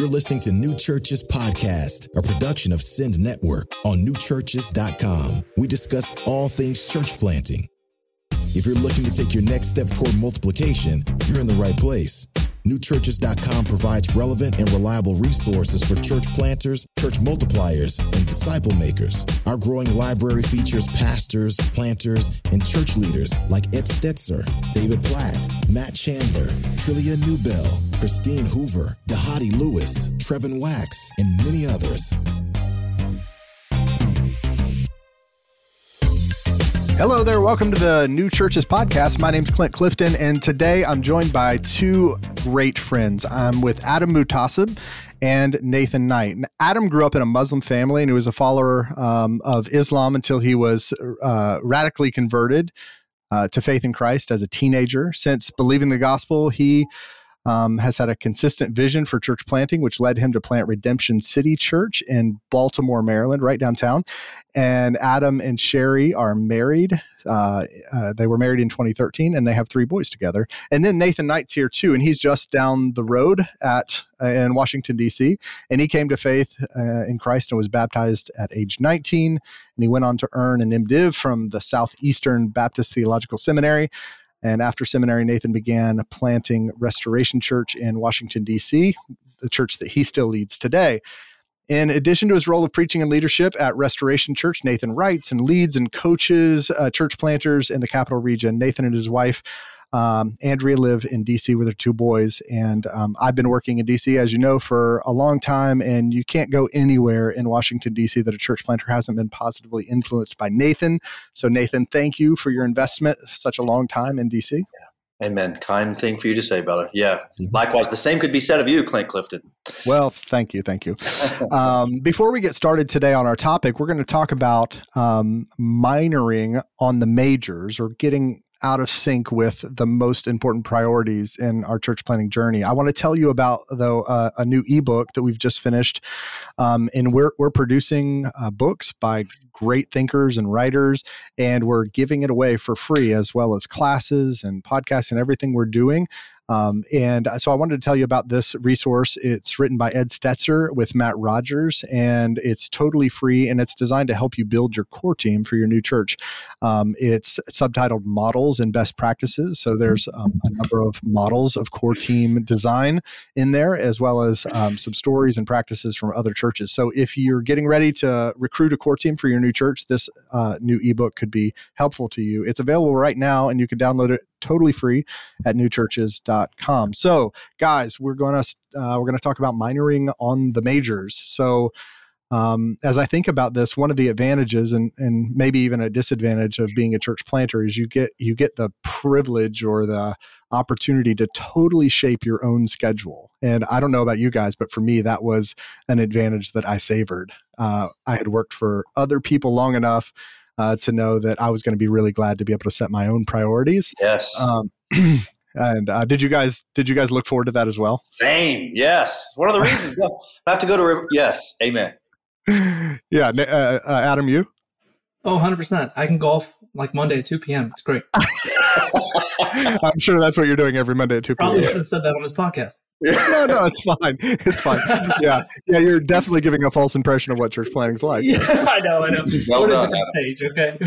You're listening to New Churches Podcast, a production of Send Network on newchurches.com. We discuss all things church planting. If you're looking to take your next step toward multiplication, you're in the right place. NewChurches.com provides relevant and reliable resources for church planters, church multipliers, and disciple makers. Our growing library features pastors, planters, and church leaders like Ed Stetzer, David Platt, Matt Chandler, Trillia Newbell, Christine Hoover, Dhati Lewis, Trevin Wax, and many others. Hello there. Welcome to the New Churches podcast. My name's Clint Clifton, and today I'm joined by two great friends. I'm with Adam Muhtaseb and Nathan Knight. Adam grew up in a Muslim family and he was a follower um, of Islam until he was uh, radically converted uh, to faith in Christ as a teenager. Since believing the gospel, he um, has had a consistent vision for church planting, which led him to plant Redemption City Church in Baltimore, Maryland, right downtown. And Adam and Sherry are married. Uh, uh, they were married in 2013, and they have three boys together. And then Nathan Knight's here too, and he's just down the road at uh, in Washington D.C. And he came to faith uh, in Christ and was baptized at age 19. And he went on to earn an MDiv from the Southeastern Baptist Theological Seminary. And after seminary, Nathan began planting Restoration Church in Washington, D.C., the church that he still leads today. In addition to his role of preaching and leadership at Restoration Church, Nathan writes and leads and coaches uh, church planters in the capital region. Nathan and his wife um, Andrea live in DC with her two boys, and um, I've been working in DC, as you know, for a long time. And you can't go anywhere in Washington DC that a church planter hasn't been positively influenced by Nathan. So, Nathan, thank you for your investment such a long time in DC. Yeah. Amen. Kind thing for you to say, brother. Yeah. Likewise, the same could be said of you, Clint Clifton. Well, thank you. Thank you. um, before we get started today on our topic, we're going to talk about um, minoring on the majors or getting out of sync with the most important priorities in our church planting journey. I want to tell you about though uh, a new ebook that we've just finished, um, and we're we're producing uh, books by great thinkers and writers, and we're giving it away for free as well as classes and podcasts and everything we're doing. Um, and so I wanted to tell you about this resource. It's written by Ed Stetzer with Matt Rogers, and it's totally free and it's designed to help you build your core team for your new church. Um, it's subtitled Models and Best Practices. So there's um, a number of models of core team design in there, as well as um, some stories and practices from other churches. So if you're getting ready to recruit a core team for your new church, this uh, new ebook could be helpful to you. It's available right now, and you can download it totally free at newchurches.com. So, guys, we're going to uh, we're going to talk about minoring on the majors. So, um, as I think about this, one of the advantages and and maybe even a disadvantage of being a church planter is you get you get the privilege or the opportunity to totally shape your own schedule. And I don't know about you guys, but for me, that was an advantage that I savored. Uh, I had worked for other people long enough uh, to know that I was going to be really glad to be able to set my own priorities. Yes. Um, and uh, did you guys did you guys look forward to that as well? Same. Yes. One of the reasons I have to go to. Yes. Amen. Yeah. Uh, uh, Adam, you? Oh, 100%. I can golf like Monday at 2 p.m. It's great. I'm sure that's what you're doing every Monday at 2 p.m. Probably should have said that on this podcast. no, no, it's fine. It's fine. Yeah. Yeah, you're definitely giving a false impression of what church planting is like. Yeah, I know, I know. Well We're at a different stage, okay?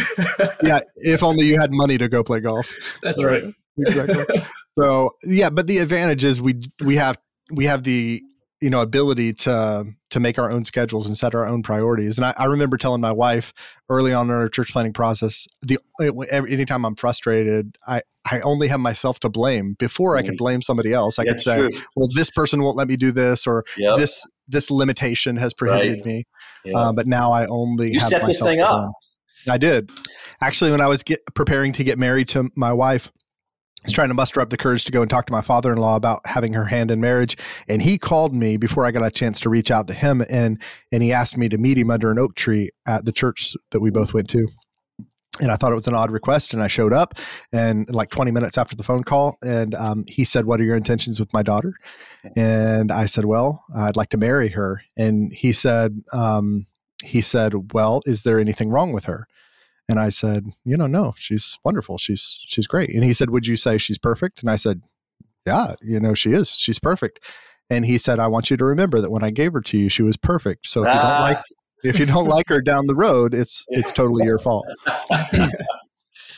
yeah, if only you had money to go play golf. That's right. right. Exactly. so, yeah, but the advantage is we we have we have the you know ability to to make our own schedules and set our own priorities and I, I, remember telling my wife early on in our church planting process the anytime i'm frustrated i i only have myself to blame before i could mm. blame somebody else i yeah, could say true. well this person won't let me do this or yep. this this limitation has prohibited right. me yep. uh, but now i only you have set myself this thing up i did actually when i was get, preparing to get married to my wife was trying to muster up the courage to go and talk to my father-in-law about having her hand in marriage and he called me before i got a chance to reach out to him and and he asked me to meet him under an oak tree at the church that we both went to and I thought it was an odd request, and I showed up, and like 20 minutes after the phone call, and um, he said, "What are your intentions with my daughter?" And I said, "Well, I'd like to marry her." And he said, um, "He said, well, is there anything wrong with her?" And I said, you know, no, she's wonderful. She's she's great. And he said, would you say she's perfect? And I said, yeah, you know, she is. She's perfect. and he said, "I want you to remember that when I gave her to you, she was perfect. So if you don't Ah. like if you don't like her down the road, it's it's totally your fault."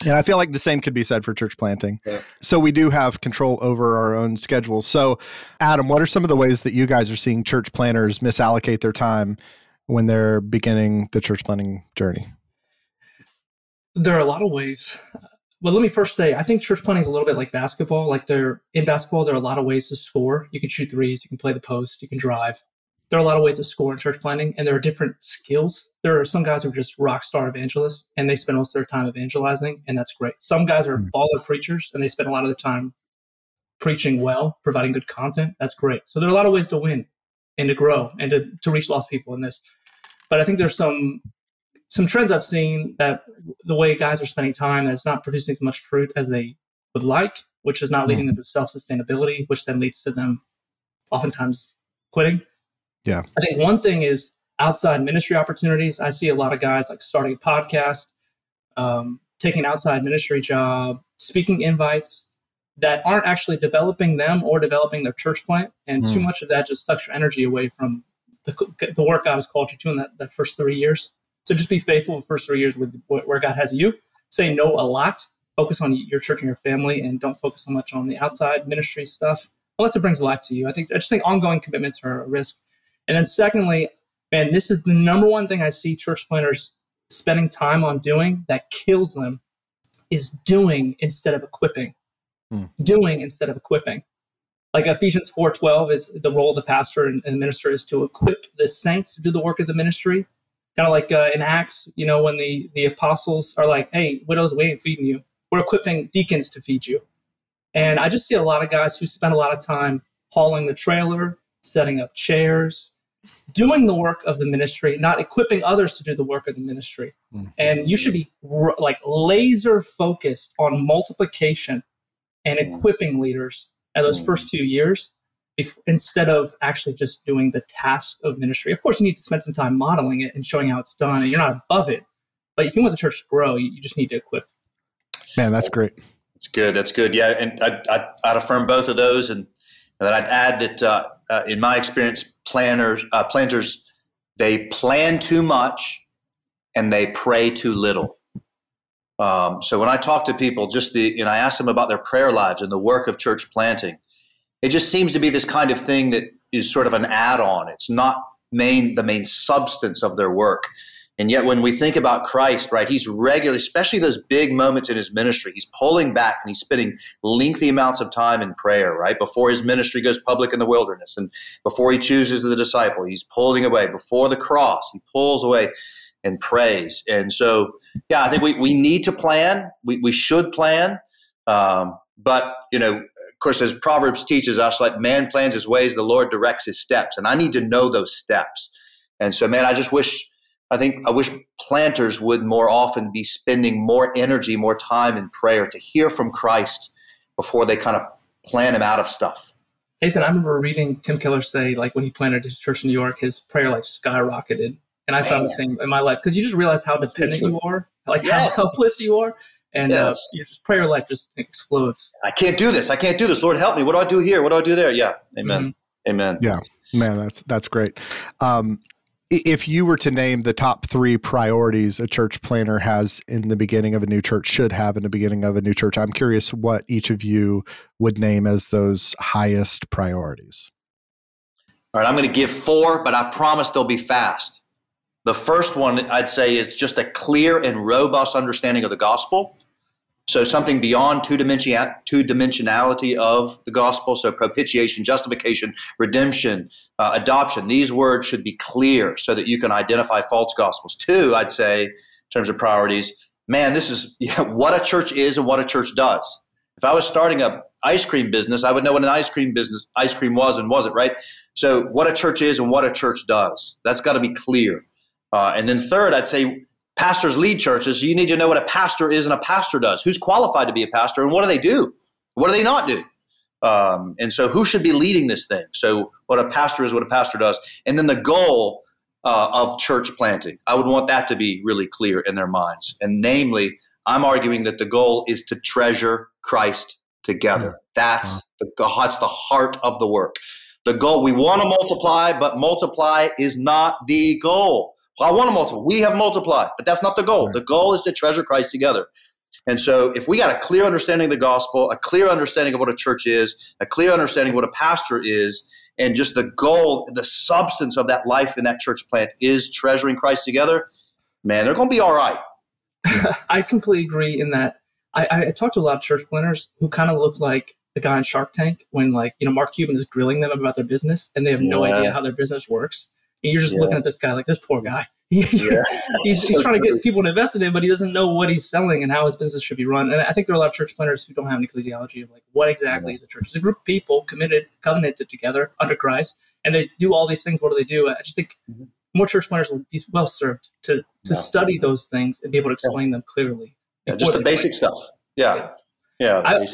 And I feel like the same could be said for church planting. Yeah. So we do have control over our own schedules. So, Adam, what are some of the ways that you guys are seeing church planters misallocate their time when they're beginning the church planting journey? There are a lot of ways. Well, let me first say, I think church planting is a little bit like basketball. Like there in basketball, there are a lot of ways to score. You can shoot threes, you can play the post, you can drive. There are a lot of ways to score in church planting, and there are different skills. There are some guys who are just rock star evangelists, and they spend most of their time evangelizing, and that's great. Some guys are Hmm. baller preachers, and they spend a lot of their time preaching well, providing good content. That's great. So there are a lot of ways to win and to grow and to, to reach lost people in this. But I think there's some some trends I've seen that the way guys are spending time that's not producing as much fruit as they would like, which is not leading them to self sustainability, which then leads to them oftentimes quitting. Yeah. I think one thing is outside ministry opportunities. I see a lot of guys like starting a podcast, um, taking an outside ministry job, speaking invites that aren't actually developing them or developing their church plant. And too Mm. much of that just sucks your energy away from the, the work God has called you to in that, that first three years. So just be faithful the first three years with where God has you. Say no a lot. Focus on your church and your family, and don't focus so much on the outside ministry stuff unless it brings life to you. I think I just think ongoing commitments are a risk. And then secondly, man, this is the number one thing I see church planters spending time on doing that kills them is doing instead of equipping. Hmm. Doing instead of equipping. Like Ephesians 4:12 is the role of the pastor and, and minister is to equip the saints to do the work of the ministry. Kind of like uh, in Acts, you know, when the the apostles are like, "Hey, widows, we ain't feeding you. We're equipping deacons to feed you." And I just see a lot of guys who spend a lot of time hauling the trailer, setting up chairs, doing the work of the ministry, not equipping others to do the work of the ministry. Mm. And you should be r- like laser focused on multiplication and Mm. equipping leaders at those Mm. first few years if, instead of actually just doing the task of ministry. Of course, you need to spend some time modeling it and showing how it's done, and you're not above it. But if you want the church to grow, you, you just need to equip. Man, that's great. That's good. That's good. Yeah, and I, I, I'd affirm both of those, and, and then I'd add that uh, uh, in my experience, planners, uh, planters, they plan too much and they pray too little. Um, so when I talk to people, just the and I ask them about their prayer lives and the work of church planting, it just seems to be this kind of thing that is sort of an add-on. It's not main the main substance of their work. And yet, when we think about Christ, right, he's regularly, especially those big moments in his ministry, he's pulling back and he's spending lengthy amounts of time in prayer, right, before his ministry goes public in the wilderness and before he chooses the disciple, he's pulling away. Before the cross, he pulls away and prays. And so, yeah, I think we, we need to plan. We, we should plan. Um, but, you know, of course, as Proverbs teaches us, like man plans his ways, the Lord directs his steps. And I need to know those steps. And so, man, I just wish I think I wish planters would more often be spending more energy, more time in prayer to hear from Christ before they kind of plan him out of stuff. Nathan, I remember reading Tim Keller say, like when he planted his church in New York, his prayer life skyrocketed. And I found the same in my life because you just realize how dependent you are, like Yes. how helpless you are. And uh, Yes. your just prayer life just explodes. I can't do this. I can't do this. Lord, help me. What do I do here? What do I do there? Yeah. Amen. Amen. Yeah. Man, that's that's great. Um, if you were to name the top three priorities a church planter has in the beginning of a new church, should have in the beginning of a new church, I'm curious what each of you would name as those highest priorities. All right. I'm going to give four, but I promise they'll be fast. The first one I'd say is just a clear and robust understanding of the gospel. So something beyond two dimension two dimensionality of the gospel. So propitiation, justification, redemption, uh, adoption. These words should be clear so that you can identify false gospels. Two, I'd say, in terms of priorities, man, this is yeah, what a church is and what a church does. If I was starting a ice cream business, I would know what an ice cream business ice cream was and wasn't right. So what a church is and what a church does. That's got to be clear. Uh, and then third, I'd say pastors lead churches. So you need to know what a pastor is and a pastor does. Who's qualified to be a pastor and what do they do? What do they not do? Um, and so who should be leading this thing? So what a pastor is, what a pastor does. And then the goal uh, of church planting. I would want that to be really clear in their minds. And namely, I'm arguing that the goal is to treasure Christ together. That's the, that's the heart of the work. The goal, we want to multiply, but multiply is not the goal. I want to multiply. We have multiplied, but that's not the goal. The goal is to treasure Christ together. And so, if we got a clear understanding of the gospel, a clear understanding of what a church is, a clear understanding of what a pastor is, and just the goal, the substance of that life in that church plant is treasuring Christ together, man, they're going to be all right. I completely agree in that. I, I talked to a lot of church planters who kind of look like the guy in Shark Tank when, like, you know, Mark Cuban is grilling them about their business and they have no yeah. idea how their business works. And you're just yeah. looking at this guy like this poor guy. yeah. he's, he's trying to get people to invest in him, but he doesn't know what he's selling and how his business should be run. And I think there are a lot of church planters who don't have an ecclesiology of like what exactly is a church. It's a group of people committed, covenanted together under Christ, and they do all these things. What do they do? I just think mm-hmm. more church planters will be well served to to study those things and be able to explain them clearly. Yeah, just the basic stuff. Yeah, yeah. I,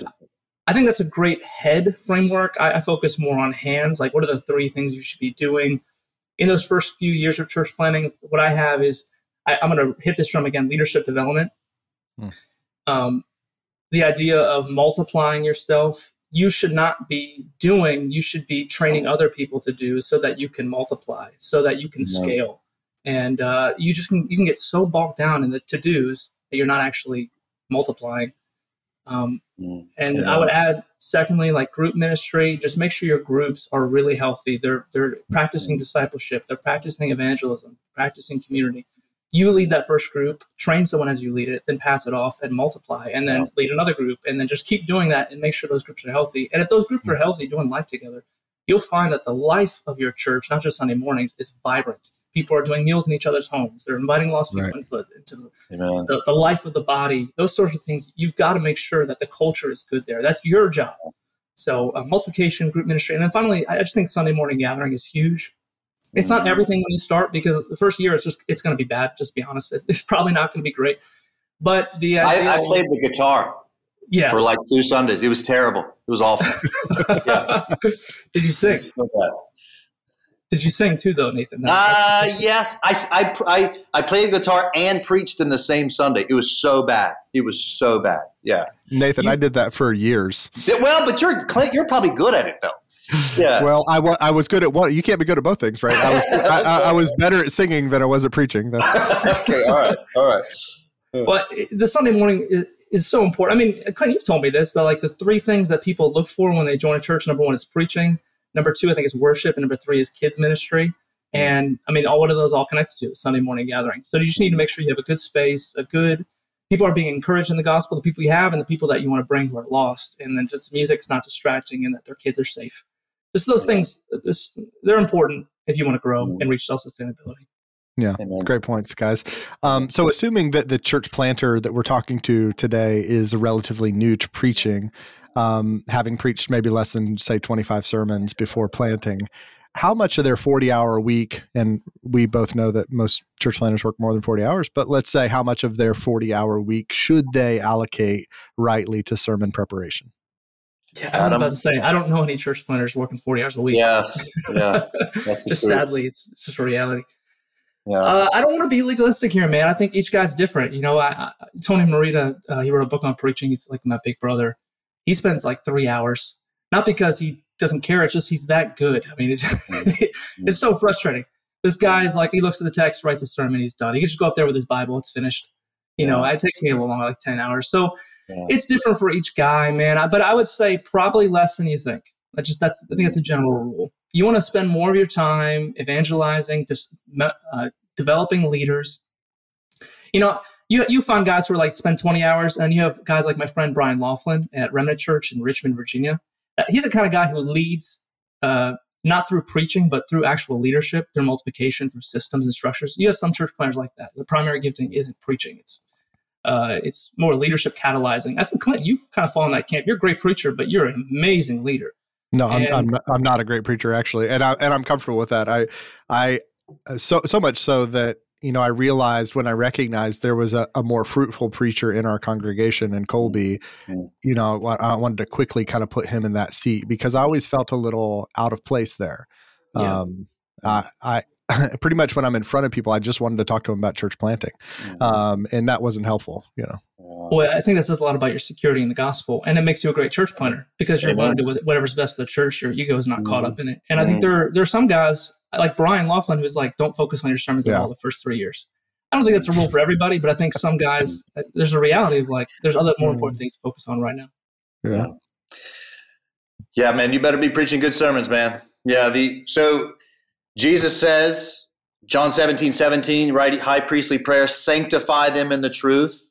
I, think that's a great head framework. I, I focus more on hands. Like, what are the three things you should be doing? In those first few years of church planting, what I have is I, am going to hit this drum again leadership development. Hmm. Um, the idea of multiplying yourself, you should not be doing, you should be training other people to do so that you can multiply, so that you can scale. And uh, you just can, you can get so bogged down in the to dos that you're not actually multiplying. Um, mm. And yeah. I would add, secondly, like group ministry. Just make sure your groups are really healthy. They're they're practicing mm. discipleship. They're practicing evangelism. Practicing community. You lead that first group, train someone as you lead it, then pass it off and multiply, and then yeah. lead another group, and then just keep doing that and make sure those groups are healthy. And if those groups are mm. healthy, doing life together, you'll find that the life of your church, not just Sunday mornings, is vibrant people are doing meals in each other's homes. They're inviting lost people right. into, the, into the, the, life of the body. Those sorts of things. You've got to make sure that the culture is good there. That's your job. So uh, multiplication, group ministry, and then finally, I just think Sunday morning gathering is huge. It's not mm-hmm. everything when you start because the first year it's just it's going to be bad. Just be honest, it's probably not going to be great. But the I, I played the guitar. Yeah. For like two Sundays, it was terrible. It was awful. yeah. Did you sing? Did you sing too, though, Nathan? uh, yes. I, I, I, I played guitar and preached in the same Sunday. It was so bad. It was so bad. Yeah. Nathan, you, I did that for years. Well, but you're Clint, you're probably good at it, though. Yeah. Well, I, I was good at one. You can't be good at both things, right? I was I, I, I was better at singing than I was at preaching. That's okay. All right. All right. Well, the Sunday morning is, is so important. I mean, Clint, you've told me this. That like the three things that people look for when they join a church. Number one is preaching. Number two, I think, is worship. And number three is kids ministry. Mm-hmm. And I mean, all what are those all connected to? The Sunday morning gathering. So you just need to make sure you have a good space, a good people are being encouraged in the gospel, the people you have, and the people that you want to bring who are lost. And then just music's not distracting, and that their kids are safe. Just those things. This they're important if you want to grow mm-hmm. and reach self sustainability. Yeah, Amen. great points, guys. Um, so, assuming that the church planter that we're talking to today is relatively new to preaching, um, having preached maybe less than say 25 sermons before planting how much of their 40 hour week and we both know that most church planters work more than 40 hours but let's say how much of their 40 hour week should they allocate rightly to sermon preparation yeah, I was about to say I don't know any church planters working forty hours a week. Yeah, yeah. just sadly, it's, it's just a reality. Yeah. Uh, I don't want to be legalistic here, man. I think each guy's different. You know, I, I, Tony Merida, uh, he wrote a book on preaching. He's like my big brother, he spends like three hours, not because he doesn't care, it's just he's that good. I mean, it, it's so frustrating. This guy is like, he looks at the text, writes a sermon, he's done. He can just go up there with his Bible, it's finished. You know, it takes me a little longer, like 10 hours. So yeah. it's different for each guy, man. I, but I would say probably less than you think. I just, that's, I think that's a general rule. You want to spend more of your time evangelizing, just, uh, developing leaders. You know, you you find guys who are like spend 20 hours, and you have guys like my friend Brian Laughlin at Remnant Church in Richmond, Virginia. Uh, he's the kind of guy who leads uh, not through preaching, but through actual leadership, through multiplication, through systems and structures. You have some church planters like that. The primary gifting isn't preaching; it's uh, it's more leadership catalyzing. I think Clint, you've kind of fallen in that camp. You're a great preacher, but you're an amazing leader. No, I'm, I'm, not, I'm not a great preacher actually, and I and I'm comfortable with that. I I so so much so that you know, I realized when I recognized there was a, a more fruitful preacher in our congregation in Colby, mm-hmm. you know, I wanted to quickly kind of put him in that seat because I always felt a little out of place there. Yeah. Um, I, I, pretty much when I'm in front of people, I just wanted to talk to them about church planting, mm-hmm. um, and that wasn't helpful. You know. Well, I think that says a lot about your security in the gospel, and it makes you a great church planter because you're going to do whatever's best for the church. Your ego is not mm-hmm. caught up in it. And I think mm-hmm. there there are some guys like Brian Laughlin who's like, don't focus on your sermons yeah. at all the first three years. I don't think that's a rule for everybody, but I think some guys uh, there's a reality of like there's other more important things to focus on right now. Yeah. Yeah, man, you better be preaching good sermons, man. Yeah, the so Jesus says, John 17, 17, right? High priestly prayer, sanctify them in the truth.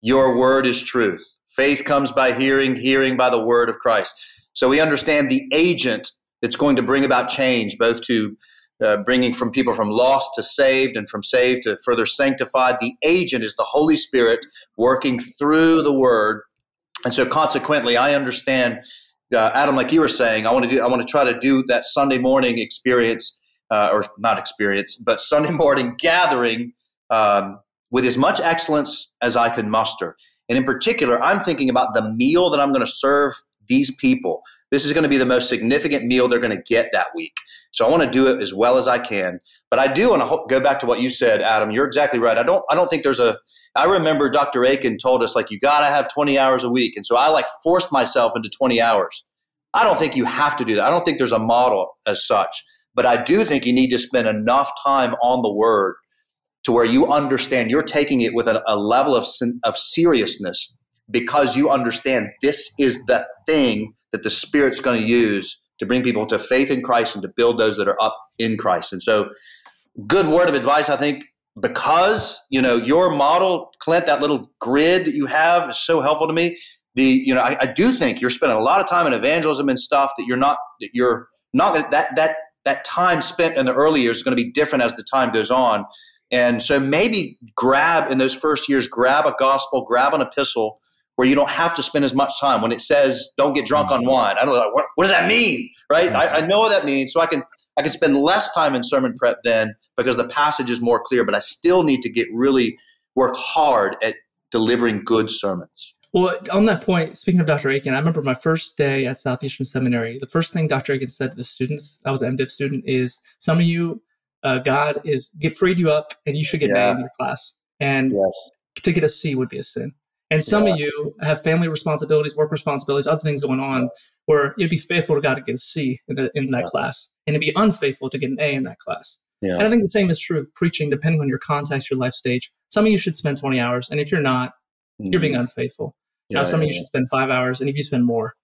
Your word is truth. Faith comes by hearing, hearing by the word of Christ. So we understand the agent that's going to bring about change, both to uh, bringing from people from lost to saved and from saved to further sanctified. The agent is the Holy Spirit working through the word. And so consequently, I understand, uh, Adam, like you were saying, I want to do, I want to try to do that Sunday morning experience, uh, or not experience, but Sunday morning gathering um, with as much excellence as I can muster. And in particular, I'm thinking about the meal that I'm going to serve these people. This is going to be the most significant meal they're going to get that week. So I want to do it as well as I can. But I do want to go back to what you said, Adam. You're exactly right. I don't. I don't think there's a. I remember Dr. Akin told us like you got to have 20 hours a week, and so I like forced myself into 20 hours. I don't think you have to do that. I don't think there's a model as such. But I do think you need to spend enough time on the Word to where you understand you're taking it with a, a level of of seriousness because you understand this is the thing that the Spirit's going to use to bring people to faith in Christ and to build those that are up in Christ. And so, good word of advice, I think, because you know your model, Clint, that little grid that you have is so helpful to me. The you know, I, I do think you're spending a lot of time in evangelism and stuff that you're not that you're not that that that time spent in the early years is going to be different as the time goes on. And so maybe grab in those first years, grab a gospel, grab an epistle where you don't have to spend as much time when it says don't get drunk on mm-hmm. wine. I don't know what, what does that mean, right? I, I, know what that means, so I can I can spend less time in sermon prep then because the passage is more clear. But I still need to get really work hard at delivering good sermons. Well, on that point, speaking of Dr. Akin, I remember my first day at Southeastern Seminary. The first thing Dr. Akin said to the students, I was an MDiv student, is some of you, uh, God is get freed you up, and you should get yeah. A in your class, and yes. to get a C would be a sin. And some yeah. of you have family responsibilities, work responsibilities, other things going on where you'd be faithful to God to get a C in, the, in that yeah. class and to be unfaithful to get an A in that class. Yeah. And I think the same is true of preaching, depending on your context, your life stage. Some of you should spend 20 hours, and if you're not, mm-hmm. you're being mm-hmm. unfaithful. Yeah, now, some of you should spend five hours, and if you spend more,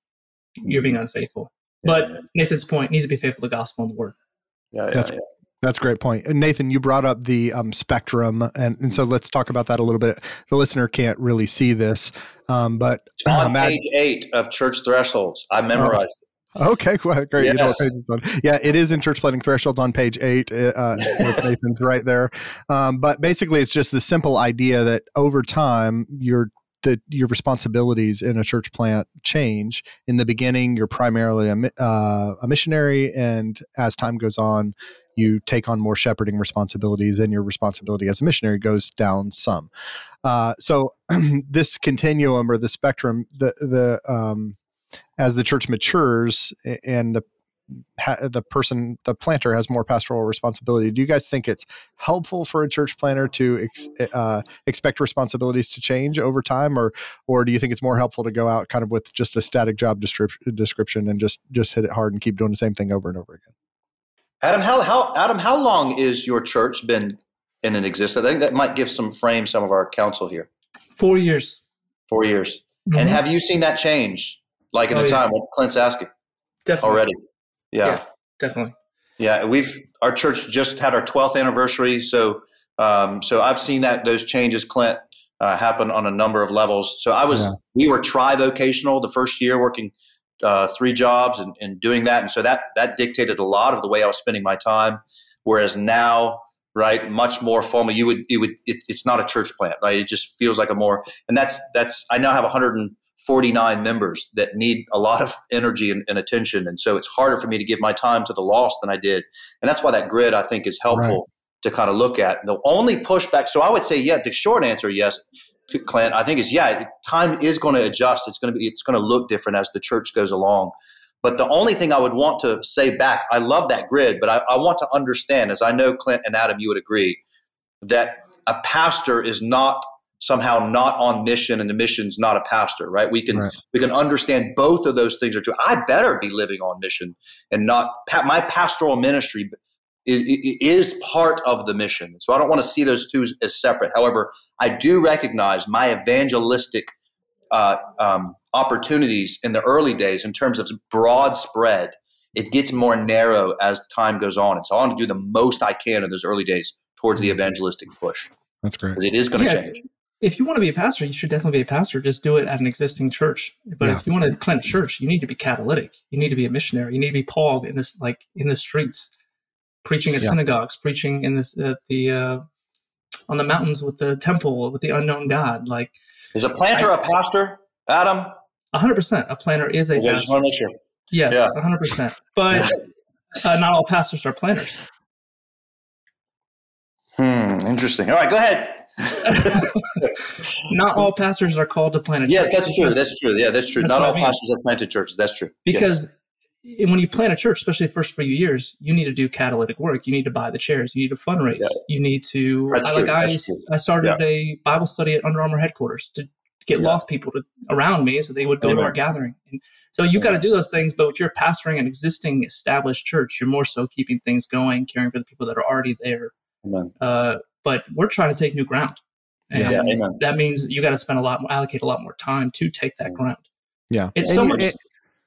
you're being mm-hmm. unfaithful. But Nathan's point needs to be faithful to the gospel and the word. Yeah, That's that's a great point. And Nathan, you brought up the um, spectrum, and, and so let's talk about that a little bit. The listener can't really see this, um, but on uh, page eight of Church Thresholds, I memorized it. Okay, great. Yes. You know yeah, it is in Church Planting Thresholds on page eight. Uh, uh Nathan's right there. Um, but basically, it's just the simple idea that over time, your that your responsibilities in a church plant change. In the beginning, you're primarily a, uh, a missionary, and as time goes on, you take on more shepherding responsibilities and your responsibility as a missionary goes down some. Uh, so this continuum or the spectrum, the the um, as the church matures and the the person the planter has more pastoral responsibility do you guys think it's helpful for a church planter to ex, uh, expect responsibilities to change over time or or do you think it's more helpful to go out kind of with just a static job description and just just hit it hard and keep doing the same thing over and over again Adam, how, how Adam, how long is your church been in an existence? I think that might give some frame some of our counsel here. Four years. Four years. Mm-hmm. And have you seen that change, like in oh, the time yeah. what Clint's asking? Definitely. Already. Yeah. yeah. Definitely. Yeah, we've our church just had our 12th anniversary, so um, so I've seen that those changes, Clint, uh, happen on a number of levels. So I was yeah. we were tri-vocational the first year, working uh, three jobs and, and doing that. And so that that dictated a lot of the way I was spending my time. Whereas now, right, much more formal. You would it would it, it's not a church plant, right? It just feels like a more and that's that's I now have 149 members that need a lot of energy and, and attention, and so it's harder for me to give my time to the lost than I did, and that's why that grid I think is helpful. Right. To kind of look at the only pushback, so I would say, yeah, the short answer, yes, to Clint, I think is yeah, time is going to adjust. It's going to be it's going to look different as the church goes along. But the only thing I would want to say back, I love that grid, but I, I want to understand, as I know Clint and Adam, you would agree, that a pastor is not somehow not on mission and the mission's not a pastor right? We can right. we can understand both of those things are true. I better be living on mission and not my pastoral ministry is, is part of the mission. So i don't want to see those two as separate. However i do recognize my evangelistic uh, um, opportunities in the early days in terms of broad spread. It gets more narrow as time goes on. And so i want to do the most i can in those early days towards the mm-hmm. evangelistic push that's great. it is going to yeah. change if you want to be a pastor, you should definitely be a pastor. Just do it at an existing church. But yeah. if you want to plant a church, you need to be catalytic. You need to be a missionary. You need to be Paul in this, like in the streets, preaching at yeah. synagogues, preaching in this at the uh, on the mountains with the temple with the unknown God. Like, is a planter I, a pastor, Adam? hundred percent. A planter is a yeah, pastor. Sure. Yes, hundred percent. But uh, not all pastors are planters. Hmm. Interesting. All right, go ahead. Not all pastors are called to plant a church. Yes, that's true. That's true. Yeah, that's true. That's Not all I mean. pastors have planted churches. That's true. Because yes. when you plant a church, especially the first few years, you need to do catalytic work. You need to buy the chairs. You need to fundraise. Yeah. You need to. That's I, like I, I started yeah. a Bible study at Under Armour headquarters to get yeah. lost people to, around me so they would go Amen. to our gathering. And so you've got to do those things. But if you're pastoring an existing established church, you're more so keeping things going, caring for the people that are already there. Amen. Uh, but we're trying to take new ground. And yeah, that means you got to spend a lot more, allocate a lot more time to take that ground. Yeah. It's so much. It,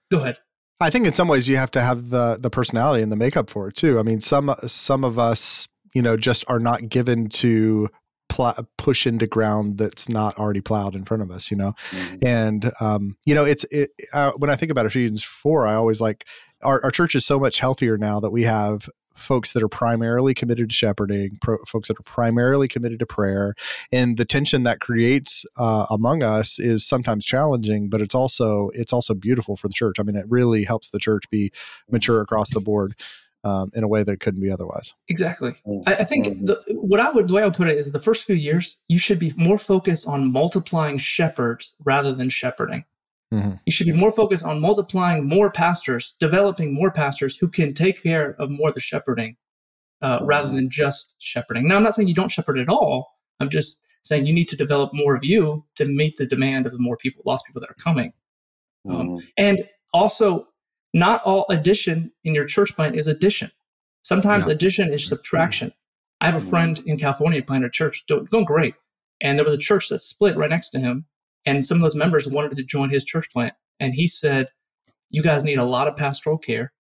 go ahead. I think in some ways you have to have the the personality and the makeup for it too. I mean, some some of us, you know, just are not given to pl- push into ground that's not already plowed in front of us. You know, mm-hmm. and um, you know, it's it. Uh, when I think about Ephesians four, I always like our, our church is so much healthier now that we have folks that are primarily committed to shepherding, pro, folks that are primarily committed to prayer, and the tension that creates uh, among us is sometimes challenging, but it's also it's also beautiful for the church. I mean, it really helps the church be mature across the board. Um, in a way that couldn't be otherwise. Exactly. Mm. I, I think mm-hmm. the, what I would the way I would put it is the first few years you should be more focused on multiplying shepherds rather than shepherding. Mm-hmm. You should be more focused on multiplying more pastors, developing more pastors who can take care of more of the shepherding uh, rather than just shepherding. Now, I'm not saying you don't shepherd at all. I'm just saying you need to develop more of you to meet the demand of the more people, lost people that are coming. Um, mm-hmm. Um, and also, not all addition in your church plant is addition. Sometimes no. addition is subtraction. I have a mm-hmm. friend in California planted a church, doing great. And there was a church that split right next to him. And some of those members wanted to join his church plant. And he said, You guys need a lot of pastoral care,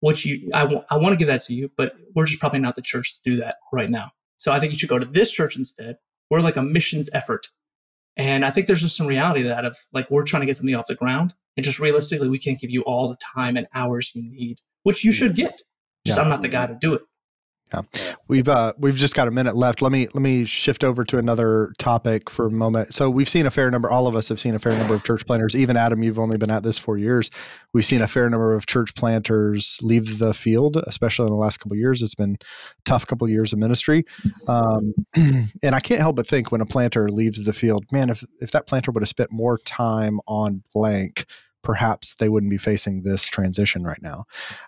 which you, I, w- I want to give that to you, but we're just probably not the church to do that right now. So I think you should go to this church instead. We're like a missions effort. And I think there's just some reality to that of like we're trying to get something off the ground. And just realistically, we can't give you all the time and hours you need, which you should get. Just yeah. I'm not the guy to do it. Yeah. We've uh we've just got a minute left. Let me let me shift over to another topic for a moment. So we've seen a fair number all of us have seen a fair number of church planters. Even Adam, you've only been at this 4 years. We've seen a fair number of church planters leave the field, especially in the last couple of years. It's been tough couple of years of ministry. Um, and I can't help but think when a planter leaves the field, man, if if that planter would have spent more time on blank, perhaps they wouldn't be facing this transition right now.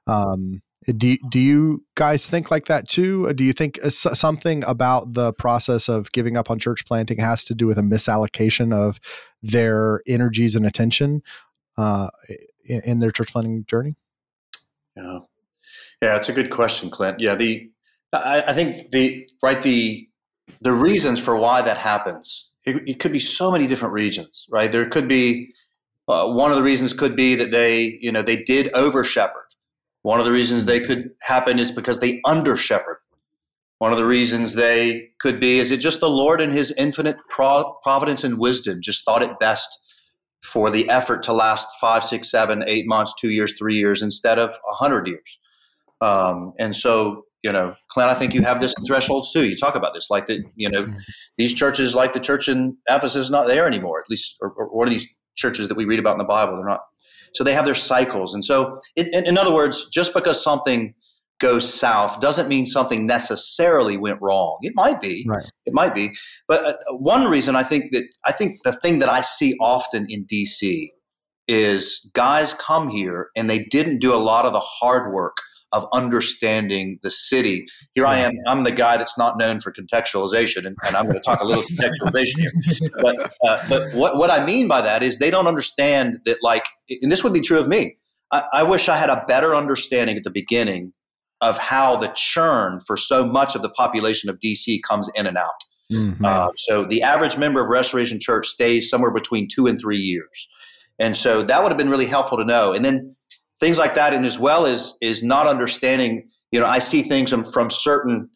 Um, do, do you guys think like that too? Do you think something about the process of giving up on church planting has to do with a misallocation of their energies and attention uh, in, in, their church planting journey? Yeah, yeah, it's a good question, Clint. Yeah, the I, I think the right the the reasons for why that happens it, it could be so many different regions, right? There could be uh, one of the reasons could be that they you know they did over shepherd one of the reasons they could happen is because they under shepherd. One of the reasons they could be is it just the Lord in His infinite providence and wisdom just thought it best for the effort to last five, six, seven, eight months, two years, three years instead of a hundred years. Um, and so, you know, Clint, I think you have this in thresholds too. You talk about this, like that, you know, these churches, like the church in Ephesus, is not there anymore. At least, or, or one of these churches that we read about in the Bible, they're not so they have their cycles. And so, in, in other words, just because something goes south doesn't mean something necessarily went wrong. It might be. Right. It might be. But uh, one reason I think that I think the thing that I see often in DC is guys come here and they didn't do a lot of the hard work of understanding the city. Here I am. I'm the guy that's not known for contextualization, and, and I'm going to talk a little contextualization here. But, uh, but what, what I mean by that is they don't understand that, like, and this would be true of me. I, I wish I had a better understanding at the beginning of how the churn for so much of the population of DC comes in and out. Mm-hmm. Uh, so the average member of Restoration Church stays somewhere between two and three years. And so that would have been really helpful to know. And then things like that, and as well as is not understanding. You know, I see things from, from certain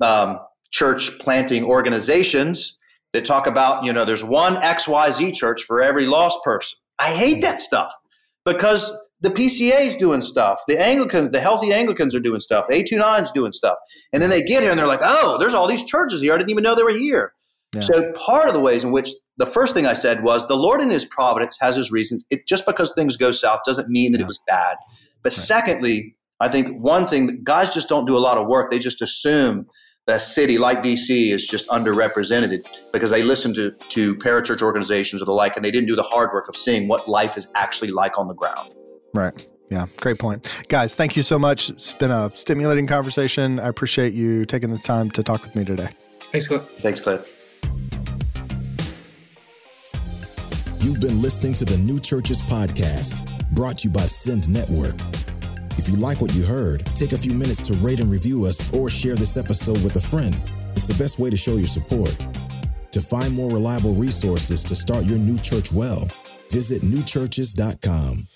um, church planting organizations that talk about, you know, there's one XYZ church for every lost person. I hate that stuff because the PCA is doing stuff. The Anglicans, the healthy Anglicans are doing stuff. A29 is doing stuff. And then they get here and they're like, oh, there's all these churches here. I didn't even know they were here. Yeah. So part of the ways in which the first thing I said was the Lord in his providence has his reasons. It just because things go south doesn't mean that yeah. it was bad. But right. secondly, I think one thing guys just don't do a lot of work. They just assume that a city like DC is just underrepresented because they listen to, to parachurch organizations or the like, and they didn't do the hard work of seeing what life is actually like on the ground. Right. Yeah, great point. Guys, thank you so much. It's been a stimulating conversation. I appreciate you taking the time to talk with me today. Thanks, Clint. Thanks, Clint. Been listening to the New Churches Podcast, brought to you by Send Network. If you like what you heard, take a few minutes to rate and review us or share this episode with a friend. It's the best way to show your support. To find more reliable resources to start your new church well, visit newchurches.com.